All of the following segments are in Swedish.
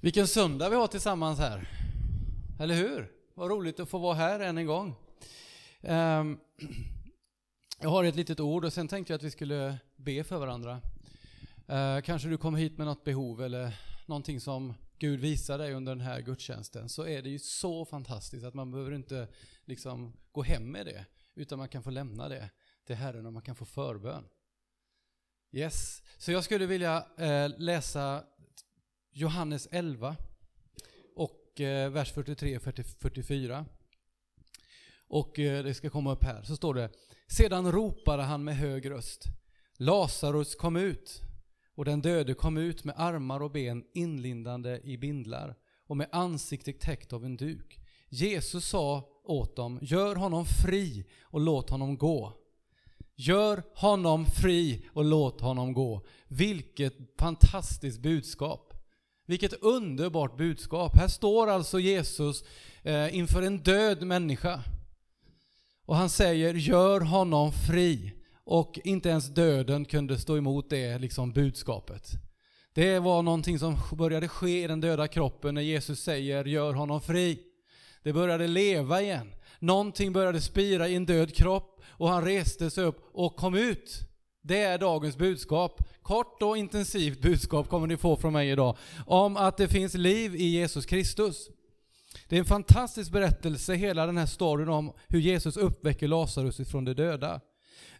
Vilken söndag vi har tillsammans här. Eller hur? Vad roligt att få vara här än en gång. Ehm, jag har ett litet ord och sen tänkte jag att vi skulle be för varandra. Eh, kanske du kommer hit med något behov eller någonting som Gud visar dig under den här gudstjänsten. Så är det ju så fantastiskt att man behöver inte liksom gå hem med det. Utan man kan få lämna det till Herren och man kan få förbön. Yes, så jag skulle vilja eh, läsa Johannes 11 och eh, vers 43 och 44. Och eh, det ska komma upp här, så står det Sedan ropade han med hög röst Lazarus kom ut och den döde kom ut med armar och ben inlindande i bindlar och med ansiktet täckt av en duk. Jesus sa åt dem, gör honom fri och låt honom gå. Gör honom fri och låt honom gå. Vilket fantastiskt budskap. Vilket underbart budskap. Här står alltså Jesus eh, inför en död människa. Och han säger, gör honom fri. Och inte ens döden kunde stå emot det liksom, budskapet. Det var någonting som började ske i den döda kroppen när Jesus säger, gör honom fri. Det började leva igen. Någonting började spira i en död kropp och han reste sig upp och kom ut. Det är dagens budskap. Kort och intensivt budskap kommer ni få från mig idag. Om att det finns liv i Jesus Kristus. Det är en fantastisk berättelse, hela den här storyn om hur Jesus uppväcker Lazarus ifrån de döda.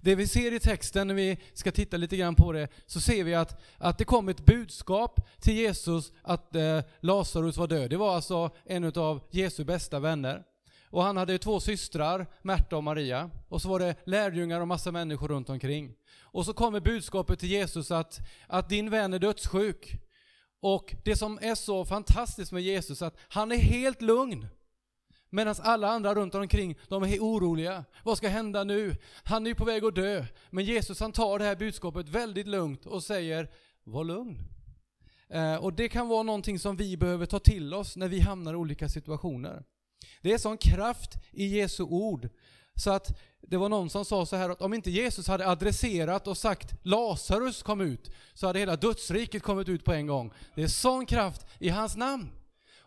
Det vi ser i texten när vi ska titta lite grann på det, så ser vi att, att det kom ett budskap till Jesus att eh, Lazarus var död. Det var alltså en av Jesu bästa vänner. Och han hade två systrar, Märta och Maria. Och så var det lärjungar och massa människor runt omkring. Och så kommer budskapet till Jesus att, att din vän är dödssjuk. Och det som är så fantastiskt med Jesus att han är helt lugn. Medan alla andra runt omkring, de är oroliga. Vad ska hända nu? Han är ju på väg att dö. Men Jesus han tar det här budskapet väldigt lugnt och säger, var lugn. Eh, och det kan vara någonting som vi behöver ta till oss när vi hamnar i olika situationer. Det är sån kraft i Jesu ord. Så att det var någon som sa så här att om inte Jesus hade adresserat och sagt Lazarus kom ut, så hade hela dödsriket kommit ut på en gång. Det är sån kraft i hans namn.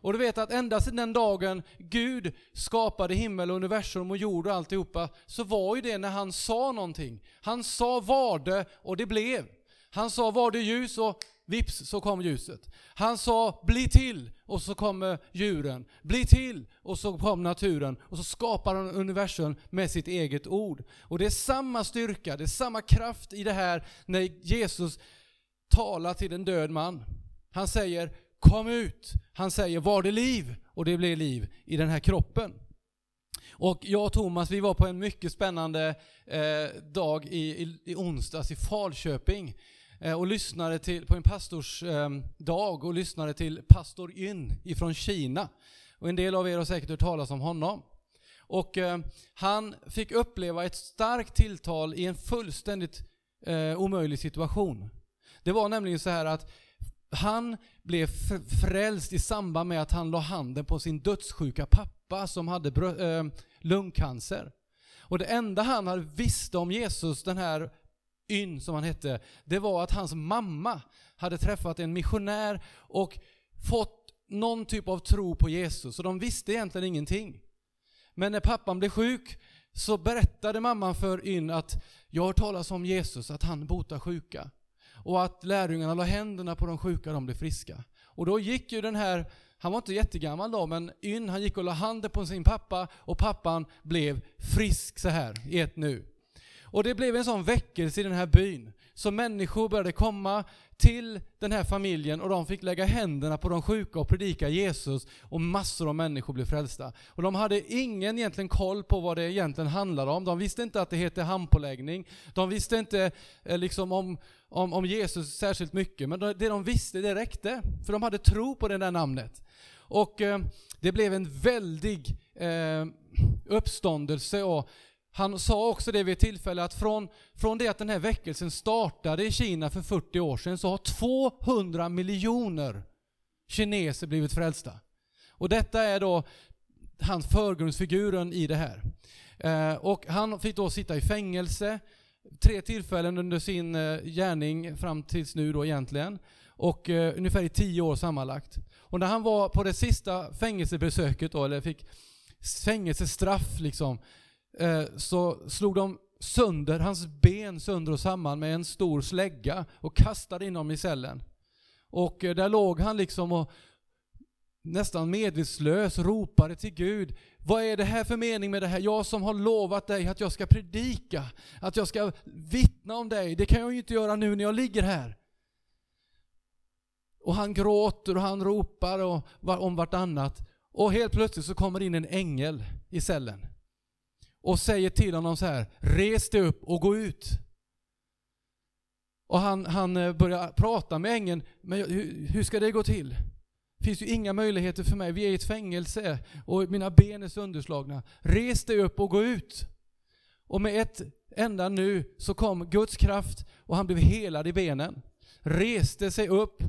Och du vet att ända sedan den dagen Gud skapade himmel och universum och jord och alltihopa, så var ju det när han sa någonting. Han sa var det och det blev. Han sa var det ljus och Vips så kom ljuset. Han sa bli till och så kommer djuren. Bli till och så kom naturen. Och så skapar han universum med sitt eget ord. Och det är samma styrka, det är samma kraft i det här när Jesus talar till en död man. Han säger kom ut. Han säger var det liv? Och det blir liv i den här kroppen. Och jag och Thomas, vi var på en mycket spännande eh, dag i, i, i onsdags i Falköping. Eh, och lyssnade till, på en pastorsdag eh, och lyssnade till pastor Yin ifrån Kina. Och en del av er har säkert hört talas om honom. Och eh, han fick uppleva ett starkt tilltal i en fullständigt omöjlig situation. Det var nämligen så här att han blev frälst i samband med att han la handen på sin dödssjuka pappa som hade lungcancer. Och det enda han hade visste om Jesus, den här Yn som han hette, det var att hans mamma hade träffat en missionär och fått någon typ av tro på Jesus, så de visste egentligen ingenting. Men när pappan blev sjuk så berättade mamman för Yn att jag har talat om Jesus, att han botar sjuka. Och att lärjungarna la händerna på de sjuka, de blev friska. Och då gick ju den här, han var inte jättegammal då, men Yn han gick och la handen på sin pappa och pappan blev frisk så här i ett nu. Och det blev en sån väckelse i den här byn. Så människor började komma till den här familjen och de fick lägga händerna på de sjuka och predika Jesus och massor av människor blev frälsta. Och de hade ingen egentligen koll på vad det egentligen handlade om. De visste inte att det heter handpåläggning. De visste inte eh, liksom om, om, om Jesus särskilt mycket, men det de visste det räckte. För de hade tro på det där namnet. Och eh, det blev en väldig eh, uppståndelse och han sa också det vid ett tillfälle att från, från det att den här väckelsen startade i Kina för 40 år sedan så har 200 miljoner kineser blivit frälsta. Och detta är då hans förgrundsfiguren i det här. Eh, och han fick då sitta i fängelse tre tillfällen under sin eh, gärning fram tills nu då egentligen. och eh, ungefär i tio år sammanlagt. Och när han var på det sista fängelsebesöket då, eller fick fängelsestraff liksom, Eh, så slog de sönder hans ben sönder och samman med en stor slägga och kastade in honom i cellen. Och eh, där låg han liksom och nästan medvetslös ropade till Gud. Vad är det här för mening med det här? Jag som har lovat dig att jag ska predika, att jag ska vittna om dig. Det kan jag ju inte göra nu när jag ligger här. Och han gråter och han ropar och, om vartannat. Och helt plötsligt så kommer in en ängel i cellen. Och säger till honom så här, res dig upp och gå ut. Och han, han eh, börjar prata med ängeln, men hur, hur ska det gå till? Det finns ju inga möjligheter för mig, vi är i ett fängelse och mina ben är sönderslagna. Res dig upp och gå ut. Och med ett enda nu så kom Guds kraft och han blev helad i benen. Reste sig upp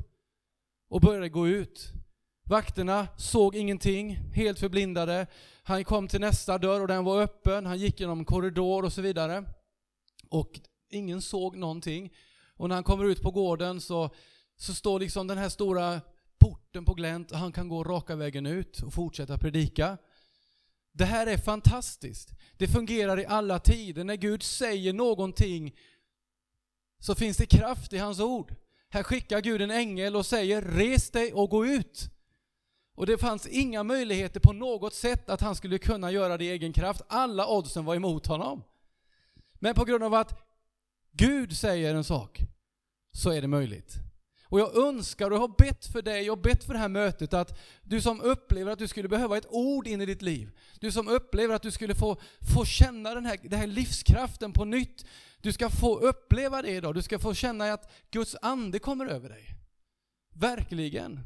och började gå ut. Vakterna såg ingenting, helt förblindade. Han kom till nästa dörr och den var öppen, han gick genom en korridor och så vidare. Och ingen såg någonting. Och när han kommer ut på gården så, så står liksom den här stora porten på glänt och han kan gå raka vägen ut och fortsätta predika. Det här är fantastiskt. Det fungerar i alla tider. När Gud säger någonting så finns det kraft i hans ord. Här skickar Gud en ängel och säger res dig och gå ut. Och det fanns inga möjligheter på något sätt att han skulle kunna göra det i egen kraft. Alla oddsen var emot honom. Men på grund av att Gud säger en sak så är det möjligt. Och jag önskar och jag har bett för dig och bett för det här mötet att du som upplever att du skulle behöva ett ord in i ditt liv, du som upplever att du skulle få, få känna den här, den här livskraften på nytt, du ska få uppleva det idag. Du ska få känna att Guds ande kommer över dig. Verkligen.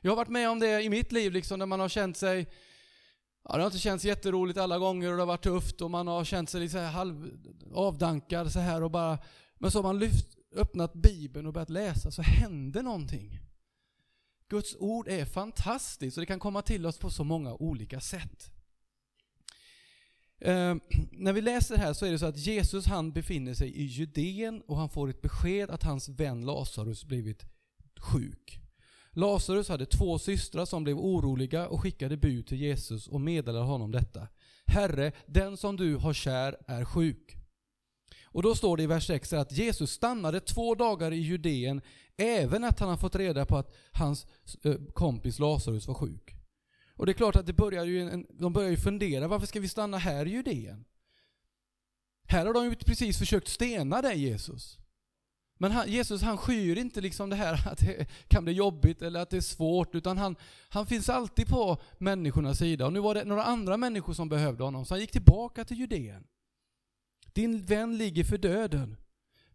Jag har varit med om det i mitt liv, liksom, när man har känt sig Ja, det har inte känts jätteroligt alla gånger och det har varit tufft och man har känt sig lite halv avdankad så här och bara Men så har man lyft, öppnat Bibeln och börjat läsa så händer någonting. Guds ord är fantastiskt och det kan komma till oss på så många olika sätt. Eh, när vi läser här så är det så att Jesus han befinner sig i Judeen och han får ett besked att hans vän Lazarus blivit sjuk. Lazarus hade två systrar som blev oroliga och skickade bud till Jesus och meddelade honom detta. Herre, den som du har kär är sjuk. Och då står det i vers 6 att Jesus stannade två dagar i Judeen även att han har fått reda på att hans eh, kompis Lazarus var sjuk. Och det är klart att det börjar ju en, de börjar ju fundera, varför ska vi stanna här i Judeen? Här har de ju precis försökt stena dig Jesus. Men han, Jesus han skyr inte liksom det här att det kan bli jobbigt eller att det är svårt, utan han, han finns alltid på människornas sida. Och nu var det några andra människor som behövde honom, så han gick tillbaka till Judeen. Din vän ligger för döden.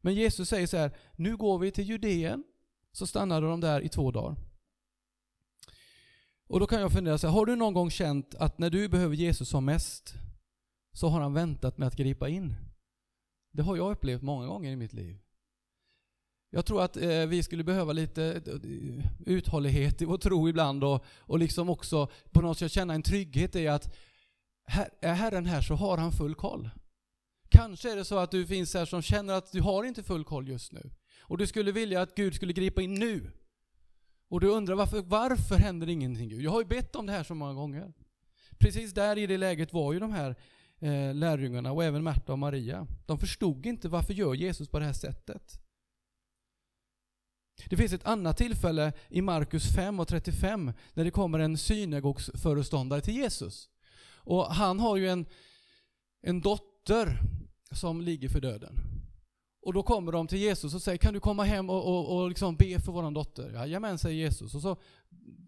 Men Jesus säger så här, nu går vi till Judeen. Så stannade de där i två dagar. Och då kan jag fundera så här, har du någon gång känt att när du behöver Jesus som mest, så har han väntat med att gripa in? Det har jag upplevt många gånger i mitt liv. Jag tror att eh, vi skulle behöva lite eh, uthållighet i vår tro ibland och, och liksom också på något sätt känna en trygghet i att här, är Herren här så har han full koll. Kanske är det så att du finns här som känner att du har inte full koll just nu. Och du skulle vilja att Gud skulle gripa in nu. Och du undrar varför, varför händer ingenting Gud? Jag har ju bett om det här så många gånger. Precis där i det läget var ju de här eh, lärjungarna och även Märta och Maria. De förstod inte varför gör Jesus på det här sättet. Det finns ett annat tillfälle i Markus 5 och 35 när det kommer en synagogsföreståndare till Jesus. Och han har ju en, en dotter som ligger för döden. Och då kommer de till Jesus och säger, kan du komma hem och, och, och liksom be för vår dotter? Jajamän, säger Jesus. Och så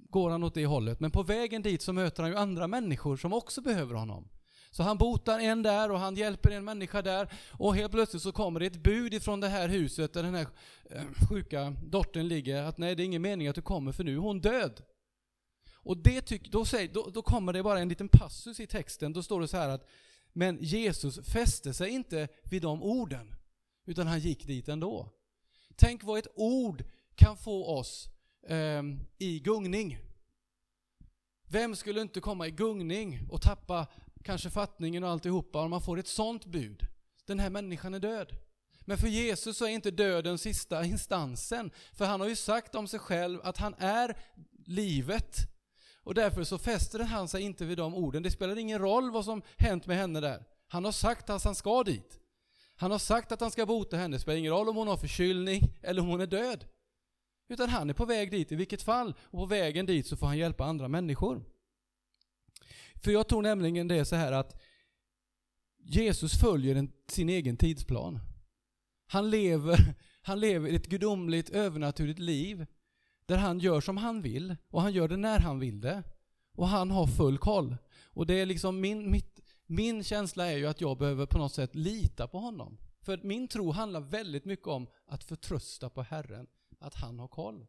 går han åt det hållet. Men på vägen dit så möter han ju andra människor som också behöver honom. Så han botar en där och han hjälper en människa där. Och helt plötsligt så kommer det ett bud ifrån det här huset där den här eh, sjuka dottern ligger. Att nej, det är ingen mening att du kommer för nu är hon död. Och det tyck, då, säger, då, då kommer det bara en liten passus i texten. Då står det så här att men Jesus fäste sig inte vid de orden, utan han gick dit ändå. Tänk vad ett ord kan få oss eh, i gungning. Vem skulle inte komma i gungning och tappa kanske fattningen och alltihopa om man får ett sånt bud? Den här människan är död. Men för Jesus så är inte döden sista instansen. För han har ju sagt om sig själv att han är livet. Och därför så fäster han sig inte vid de orden. Det spelar ingen roll vad som hänt med henne där. Han har sagt att han ska dit. Han har sagt att han ska bota henne. Det spelar ingen roll om hon har förkylning eller om hon är död. Utan han är på väg dit i vilket fall. Och på vägen dit så får han hjälpa andra människor. För jag tror nämligen det är så här att Jesus följer en, sin egen tidsplan. Han lever, han lever ett gudomligt, övernaturligt liv där han gör som han vill och han gör det när han vill det. Och han har full koll. Och det är liksom min, mitt, min känsla är ju att jag behöver på något sätt lita på honom. För min tro handlar väldigt mycket om att förtrösta på Herren, att han har koll.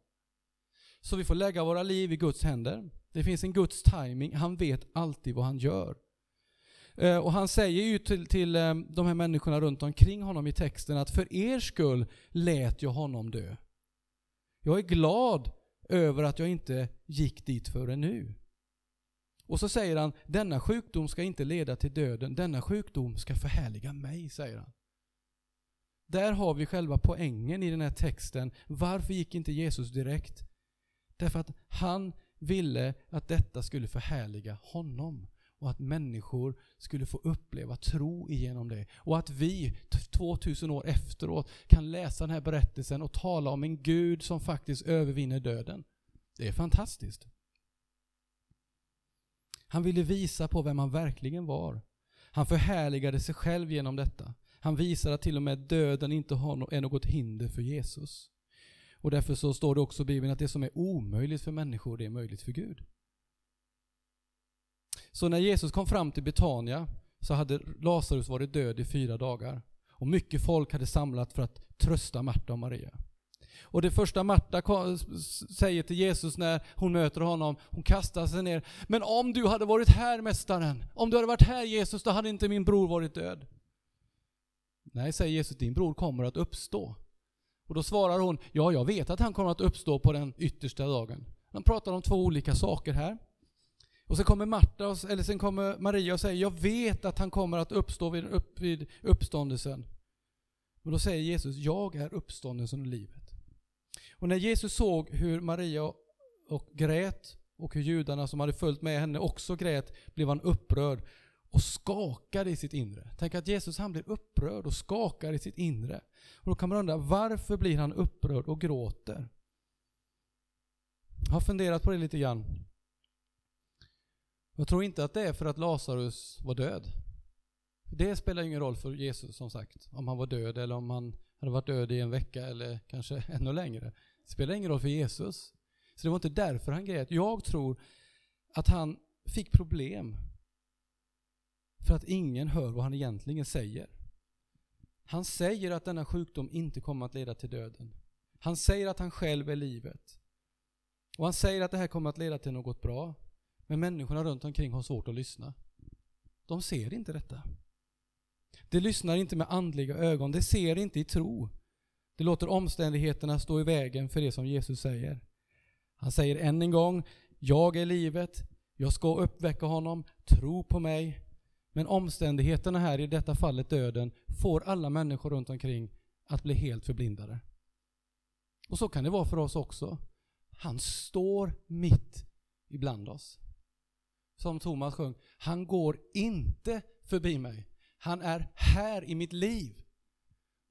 Så vi får lägga våra liv i Guds händer. Det finns en Guds timing. han vet alltid vad han gör. Eh, och han säger ju till, till eh, de här människorna runt omkring honom i texten att för er skull lät jag honom dö. Jag är glad över att jag inte gick dit förrän nu. Och så säger han, denna sjukdom ska inte leda till döden, denna sjukdom ska förhärliga mig, säger han. Där har vi själva poängen i den här texten. Varför gick inte Jesus direkt? Därför att han ville att detta skulle förhärliga honom och att människor skulle få uppleva tro igenom det. Och att vi 2000 år efteråt kan läsa den här berättelsen och tala om en Gud som faktiskt övervinner döden. Det är fantastiskt. Han ville visa på vem han verkligen var. Han förhärligade sig själv genom detta. Han visade att till och med döden inte är något hinder för Jesus. Och därför så står det också i Bibeln att det som är omöjligt för människor, det är möjligt för Gud. Så när Jesus kom fram till Betania så hade Lazarus varit död i fyra dagar. Och mycket folk hade samlat för att trösta Marta och Maria. Och det första Marta säger till Jesus när hon möter honom, hon kastar sig ner. Men om du hade varit här mästaren, om du hade varit här Jesus, då hade inte min bror varit död. Nej, säger Jesus, din bror kommer att uppstå. Och då svarar hon, ja jag vet att han kommer att uppstå på den yttersta dagen. De pratar om två olika saker här. Och sen kommer Marta, eller sen kommer Maria och säger, jag vet att han kommer att uppstå vid, upp, vid uppståndelsen. Och då säger Jesus, jag är uppståndelsen och livet. Och när Jesus såg hur Maria och grät och hur judarna som hade följt med henne också grät, blev han upprörd och skakade i sitt inre. Tänk att Jesus han blir upprörd och skakar i sitt inre. Och då kan man undra, varför blir han upprörd och gråter? Jag har funderat på det lite grann. Jag tror inte att det är för att Lazarus var död. Det spelar ingen roll för Jesus som sagt, om han var död eller om han hade varit död i en vecka eller kanske ännu längre. Det spelar ingen roll för Jesus. Så det var inte därför han grät. Jag tror att han fick problem för att ingen hör vad han egentligen säger. Han säger att denna sjukdom inte kommer att leda till döden. Han säger att han själv är livet. Och han säger att det här kommer att leda till något bra. Men människorna runt omkring har svårt att lyssna. De ser inte detta. De lyssnar inte med andliga ögon, de ser inte i tro. De låter omständigheterna stå i vägen för det som Jesus säger. Han säger än en gång, jag är livet, jag ska uppväcka honom, tro på mig. Men omständigheterna här, i detta fallet döden, får alla människor runt omkring att bli helt förblindade. Och så kan det vara för oss också. Han står mitt ibland oss som Thomas sjöng, han går inte förbi mig. Han är här i mitt liv.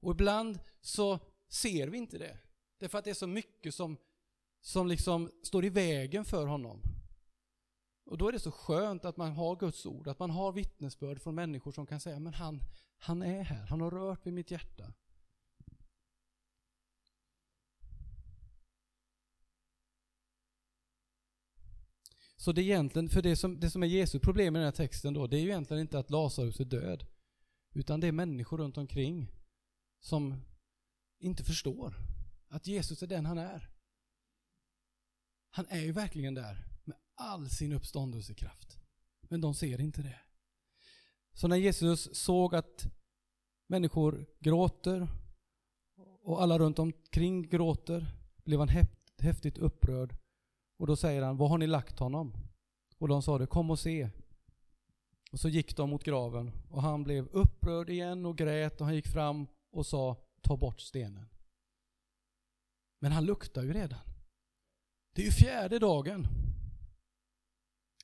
Och ibland så ser vi inte det. Det är för att det är så mycket som, som liksom står i vägen för honom. Och då är det så skönt att man har Guds ord, att man har vittnesbörd från människor som kan säga, men han, han är här, han har rört vid mitt hjärta. Så det är egentligen, för det som, det som är Jesu problem i den här texten då, det är ju egentligen inte att Lazarus är död. Utan det är människor runt omkring som inte förstår att Jesus är den han är. Han är ju verkligen där all sin uppståndelsekraft. Men de ser inte det. Så när Jesus såg att människor gråter och alla runt omkring gråter blev han häftigt upprörd och då säger han, var har ni lagt honom? Och de sa det, kom och se. Och så gick de mot graven och han blev upprörd igen och grät och han gick fram och sa, ta bort stenen. Men han luktar ju redan. Det är ju fjärde dagen.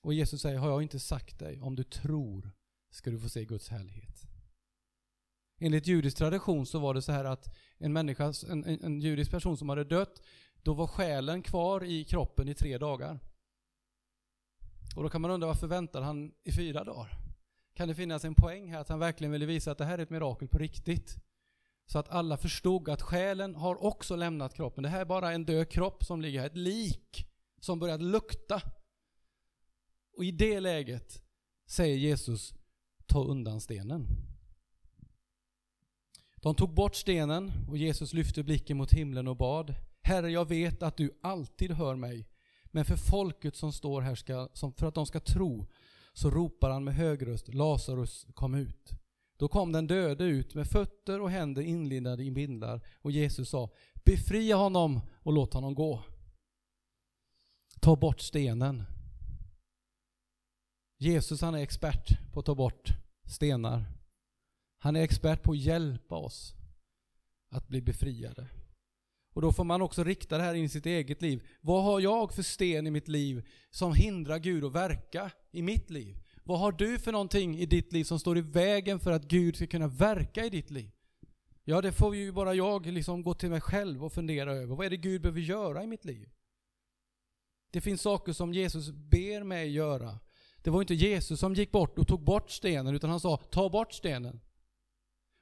Och Jesus säger, har jag inte sagt dig, om du tror ska du få se Guds härlighet. Enligt judisk tradition så var det så här att en människa, en, en, en judisk person som hade dött, då var själen kvar i kroppen i tre dagar. Och då kan man undra varför väntar han i fyra dagar? Kan det finnas en poäng här att han verkligen ville visa att det här är ett mirakel på riktigt? Så att alla förstod att själen har också lämnat kroppen. Det här är bara en död kropp som ligger här, ett lik som börjat lukta. Och i det läget säger Jesus, ta undan stenen. De tog bort stenen och Jesus lyfte blicken mot himlen och bad. Herre, jag vet att du alltid hör mig, men för folket som står här, ska, som, för att de ska tro, så ropar han med hög röst, Lazarus kom ut. Då kom den döde ut med fötter och händer inlindade i bindlar och Jesus sa, befria honom och låt honom gå. Ta bort stenen. Jesus han är expert på att ta bort stenar. Han är expert på att hjälpa oss att bli befriade. Och då får man också rikta det här in i sitt eget liv. Vad har jag för sten i mitt liv som hindrar Gud att verka i mitt liv? Vad har du för någonting i ditt liv som står i vägen för att Gud ska kunna verka i ditt liv? Ja, det får ju bara jag liksom gå till mig själv och fundera över. Vad är det Gud behöver göra i mitt liv? Det finns saker som Jesus ber mig göra. Det var inte Jesus som gick bort och tog bort stenen, utan han sa ta bort stenen.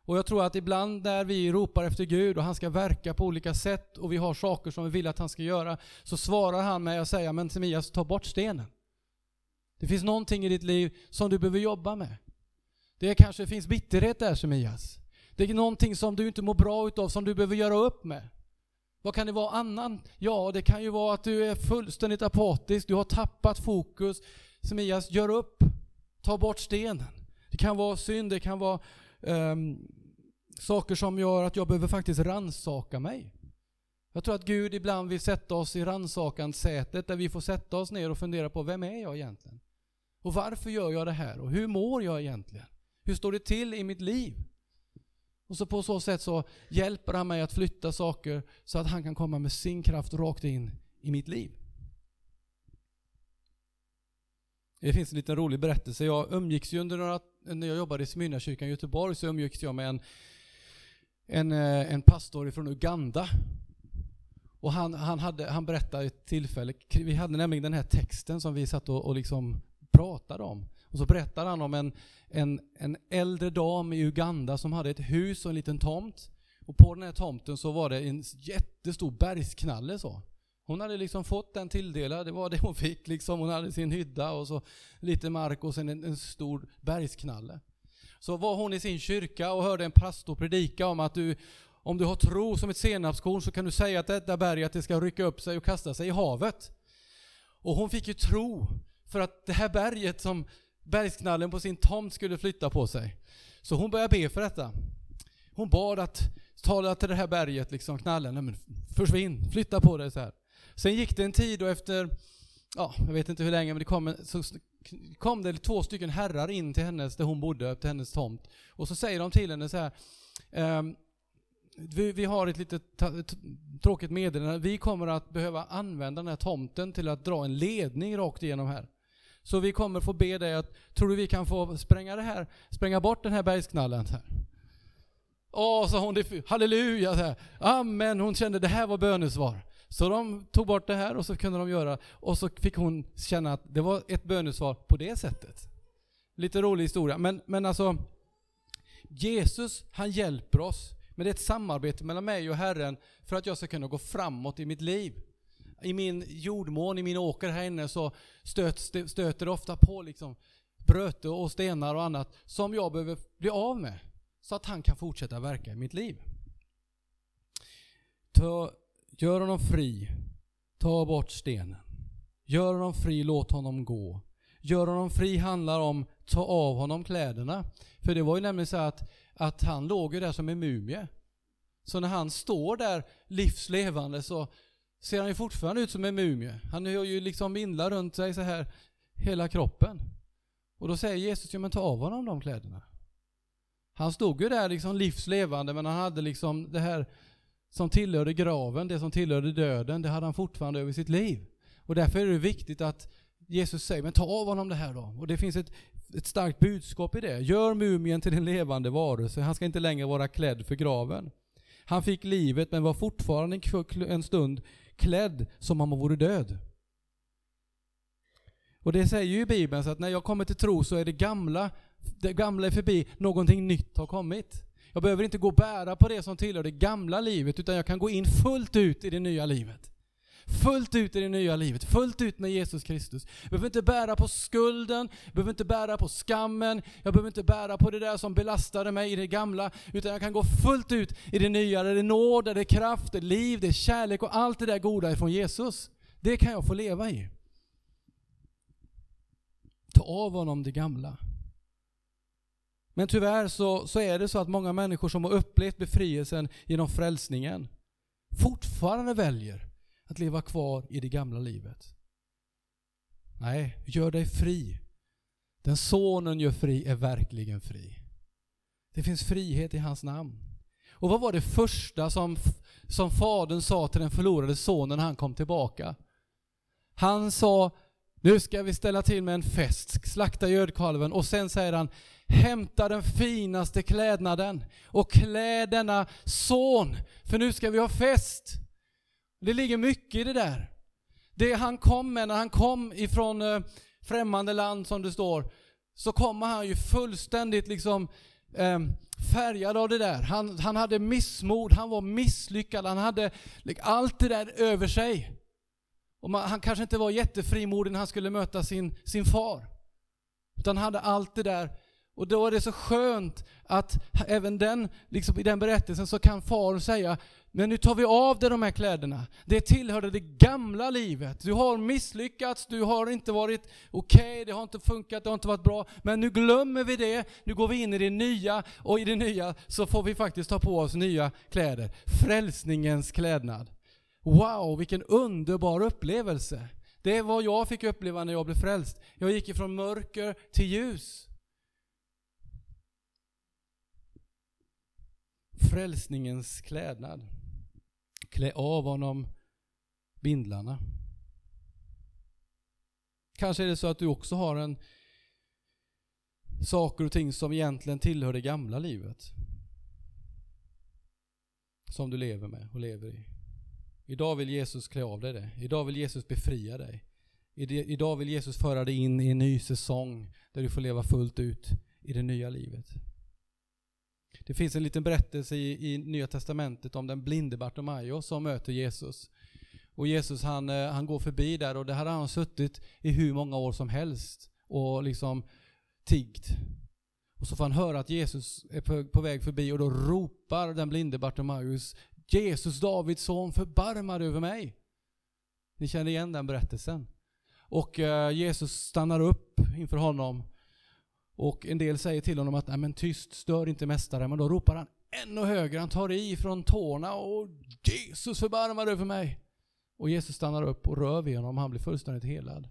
Och jag tror att ibland när vi ropar efter Gud och han ska verka på olika sätt och vi har saker som vi vill att han ska göra, så svarar han med att säga, men Semias, ta bort stenen. Det finns någonting i ditt liv som du behöver jobba med. Det kanske finns bitterhet där Semias. Det är någonting som du inte mår bra utav, som du behöver göra upp med. Vad kan det vara annan? Ja, det kan ju vara att du är fullständigt apatisk, du har tappat fokus. Semias, gör upp. Ta bort stenen. Det kan vara synd, det kan vara um, saker som gör att jag behöver faktiskt ransaka mig. Jag tror att Gud ibland vill sätta oss i rannsakanssätet där vi får sätta oss ner och fundera på vem är jag egentligen? Och varför gör jag det här? Och hur mår jag egentligen? Hur står det till i mitt liv? Och så på så sätt så hjälper han mig att flytta saker så att han kan komma med sin kraft rakt in i mitt liv. Det finns en liten rolig berättelse. Jag umgicks ju under några, när jag jobbade i Smyrnakyrkan i Göteborg så umgicks jag med en, en, eh, en pastor från Uganda. Och han, han, hade, han berättade ett tillfälle, vi hade nämligen den här texten som vi satt och, och liksom pratade om. Och så berättade han om en, en, en äldre dam i Uganda som hade ett hus och en liten tomt. Och på den här tomten så var det en jättestor bergsknalle så. Hon hade liksom fått den tilldelad, det var det hon fick liksom. Hon hade sin hydda och så lite mark och sen en, en stor bergsknalle. Så var hon i sin kyrka och hörde en pastor predika om att du, om du har tro som ett senapskorn så kan du säga att detta berg att det ska rycka upp sig och kasta sig i havet. Och hon fick ju tro för att det här berget som bergsknallen på sin tomt skulle flytta på sig. Så hon började be för detta. Hon bad att tala till det här berget, liksom knallen, men försvinn, flytta på dig så här. Sen gick det en tid och efter, ja, jag vet inte hur länge, men det kom, en, så kom det två stycken herrar in till hennes, där hon bodde, till hennes tomt. Och så säger de till henne så här, ehm, vi, vi, har ett lite tråkigt meddelande. Vi kommer att behöva använda den här tomten till att dra en ledning rakt igenom här. Så vi kommer få be dig att, tror du vi kan få spränga det här, spränga bort den här bergsknallen? Här. Åh, sa hon, halleluja, så här. amen, hon kände det här var bönesvar. Så de tog bort det här och så kunde de göra, och så fick hon känna att det var ett bönesvar på det sättet. Lite rolig historia, men, men alltså Jesus, han hjälper oss. Men det är ett samarbete mellan mig och Herren för att jag ska kunna gå framåt i mitt liv i min jordmån, i min åker här inne så stöter, stöter det ofta på liksom bröte och stenar och annat som jag behöver bli av med. Så att han kan fortsätta verka i mitt liv. Ta, gör honom fri. Ta bort stenen. Gör honom fri, låt honom gå. Gör honom fri handlar om ta av honom kläderna. För det var ju nämligen så att, att han låg ju där som en mumie. Så när han står där livslevande så, ser han ju fortfarande ut som en mumie. Han har ju liksom vindlar runt sig så här hela kroppen. Och då säger Jesus, ja men ta av honom de kläderna. Han stod ju där liksom livslevande men han hade liksom det här som tillhörde graven, det som tillhörde döden, det hade han fortfarande över sitt liv. Och därför är det viktigt att Jesus säger, men ta av honom det här då. Och det finns ett, ett starkt budskap i det. Gör mumien till en levande varelse. Han ska inte längre vara klädd för graven. Han fick livet men var fortfarande en stund klädd som om han vore död. Och det säger ju Bibeln, så att när jag kommer till tro så är det gamla, det gamla är förbi, någonting nytt har kommit. Jag behöver inte gå och bära på det som tillhör det gamla livet, utan jag kan gå in fullt ut i det nya livet. Fullt ut i det nya livet, fullt ut med Jesus Kristus. Jag behöver inte bära på skulden, jag behöver inte bära på skammen, jag behöver inte bära på det där som belastade mig i det gamla, utan jag kan gå fullt ut i det nya, där det är nåd, där det är kraft, det är liv, det är kärlek och allt det där goda ifrån Jesus. Det kan jag få leva i. Ta av honom det gamla. Men tyvärr så, så är det så att många människor som har upplevt befrielsen genom frälsningen fortfarande väljer att leva kvar i det gamla livet. Nej, gör dig fri. Den sonen gör fri är verkligen fri. Det finns frihet i hans namn. Och vad var det första som, som fadern sa till den förlorade sonen när han kom tillbaka? Han sa, nu ska vi ställa till med en fest, slakta gödkalven och sen säger han, hämta den finaste klädnaden och klä denna son, för nu ska vi ha fest. Det ligger mycket i det där. Det han kom med när han kom ifrån eh, främmande land som det står, så kommer han ju fullständigt liksom eh, färgad av det där. Han, han hade missmod, han var misslyckad, han hade allt det där över sig. Och man, han kanske inte var jättefrimodig när han skulle möta sin, sin far. Utan han hade allt det där. Och då är det så skönt att även den, liksom i den berättelsen så kan far säga, men nu tar vi av dig de här kläderna. Det tillhörde det gamla livet. Du har misslyckats, du har inte varit okej, okay, det har inte funkat, det har inte varit bra. Men nu glömmer vi det, nu går vi in i det nya och i det nya så får vi faktiskt ta på oss nya kläder. Frälsningens klädnad. Wow, vilken underbar upplevelse. Det är vad jag fick uppleva när jag blev frälst. Jag gick ifrån mörker till ljus. Frälsningens klädnad. Klä av honom bindlarna. Kanske är det så att du också har en saker och ting som egentligen tillhör det gamla livet. Som du lever med och lever i. Idag vill Jesus klä av dig det. Idag vill Jesus befria dig. Idag vill Jesus föra dig in i en ny säsong där du får leva fullt ut i det nya livet. Det finns en liten berättelse i, i Nya Testamentet om den blinde Bartimaeus som möter Jesus. Och Jesus han, eh, han går förbi där och det hade han suttit i hur många år som helst och liksom tiggt. Och så får han höra att Jesus är på, på väg förbi och då ropar den blinde Bartimaeus Jesus, Davids son, förbarma dig över mig. Ni känner igen den berättelsen. Och eh, Jesus stannar upp inför honom och en del säger till honom att Nej, men tyst, stör inte mästaren, Men då ropar han ännu högre, han tar i från tårna och Jesus förbarmar över mig. Och Jesus stannar upp och rör vid honom, han blir fullständigt helad.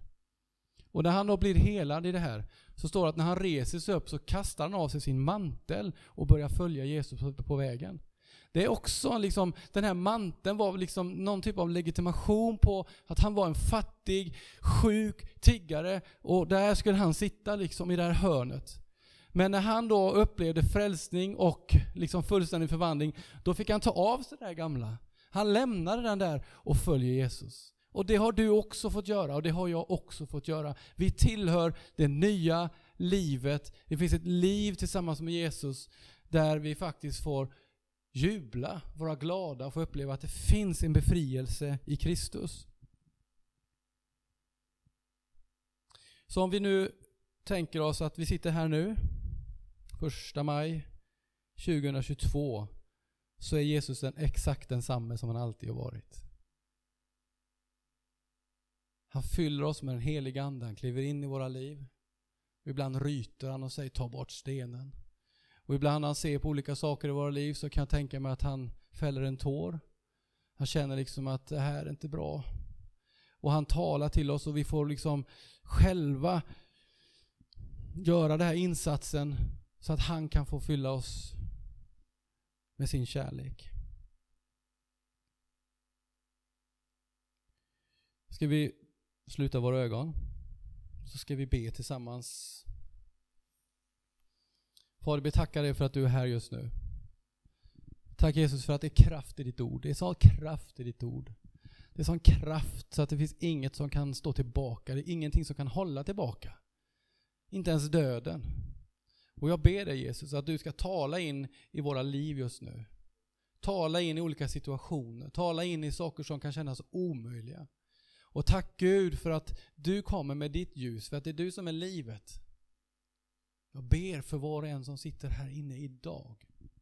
Och när han då blir helad i det här, så står det att när han reser sig upp så kastar han av sig sin mantel och börjar följa Jesus på vägen. Det är också liksom, den här manteln var liksom någon typ av legitimation på att han var en fattig, sjuk tiggare och där skulle han sitta liksom i det här hörnet. Men när han då upplevde frälsning och liksom fullständig förvandling, då fick han ta av sig det där gamla. Han lämnade den där och följer Jesus. Och det har du också fått göra och det har jag också fått göra. Vi tillhör det nya livet. Det finns ett liv tillsammans med Jesus där vi faktiskt får jubla, vara glada och få uppleva att det finns en befrielse i Kristus. Så om vi nu tänker oss att vi sitter här nu, första maj 2022, så är Jesus den exakt densamme som han alltid har varit. Han fyller oss med den heliga Ande, han kliver in i våra liv. Ibland ryter han och säger ta bort stenen. Och ibland när han ser på olika saker i våra liv så kan jag tänka mig att han fäller en tår. Han känner liksom att det här är inte bra. Och han talar till oss och vi får liksom själva göra den här insatsen Så att han kan få fylla oss med sin kärlek. Ska vi sluta våra ögon? Så ska vi be tillsammans. Fader, vi tackar dig för att du är här just nu. Tack Jesus för att det är kraft i ditt ord. Det är sån kraft i ditt ord. Det är sån kraft så att det finns inget som kan stå tillbaka. Det är ingenting som kan hålla tillbaka. Inte ens döden. Och jag ber dig Jesus att du ska tala in i våra liv just nu. Tala in i olika situationer. Tala in i saker som kan kännas omöjliga. Och tack Gud för att du kommer med ditt ljus, för att det är du som är livet. Jag ber för var och en som sitter här inne idag.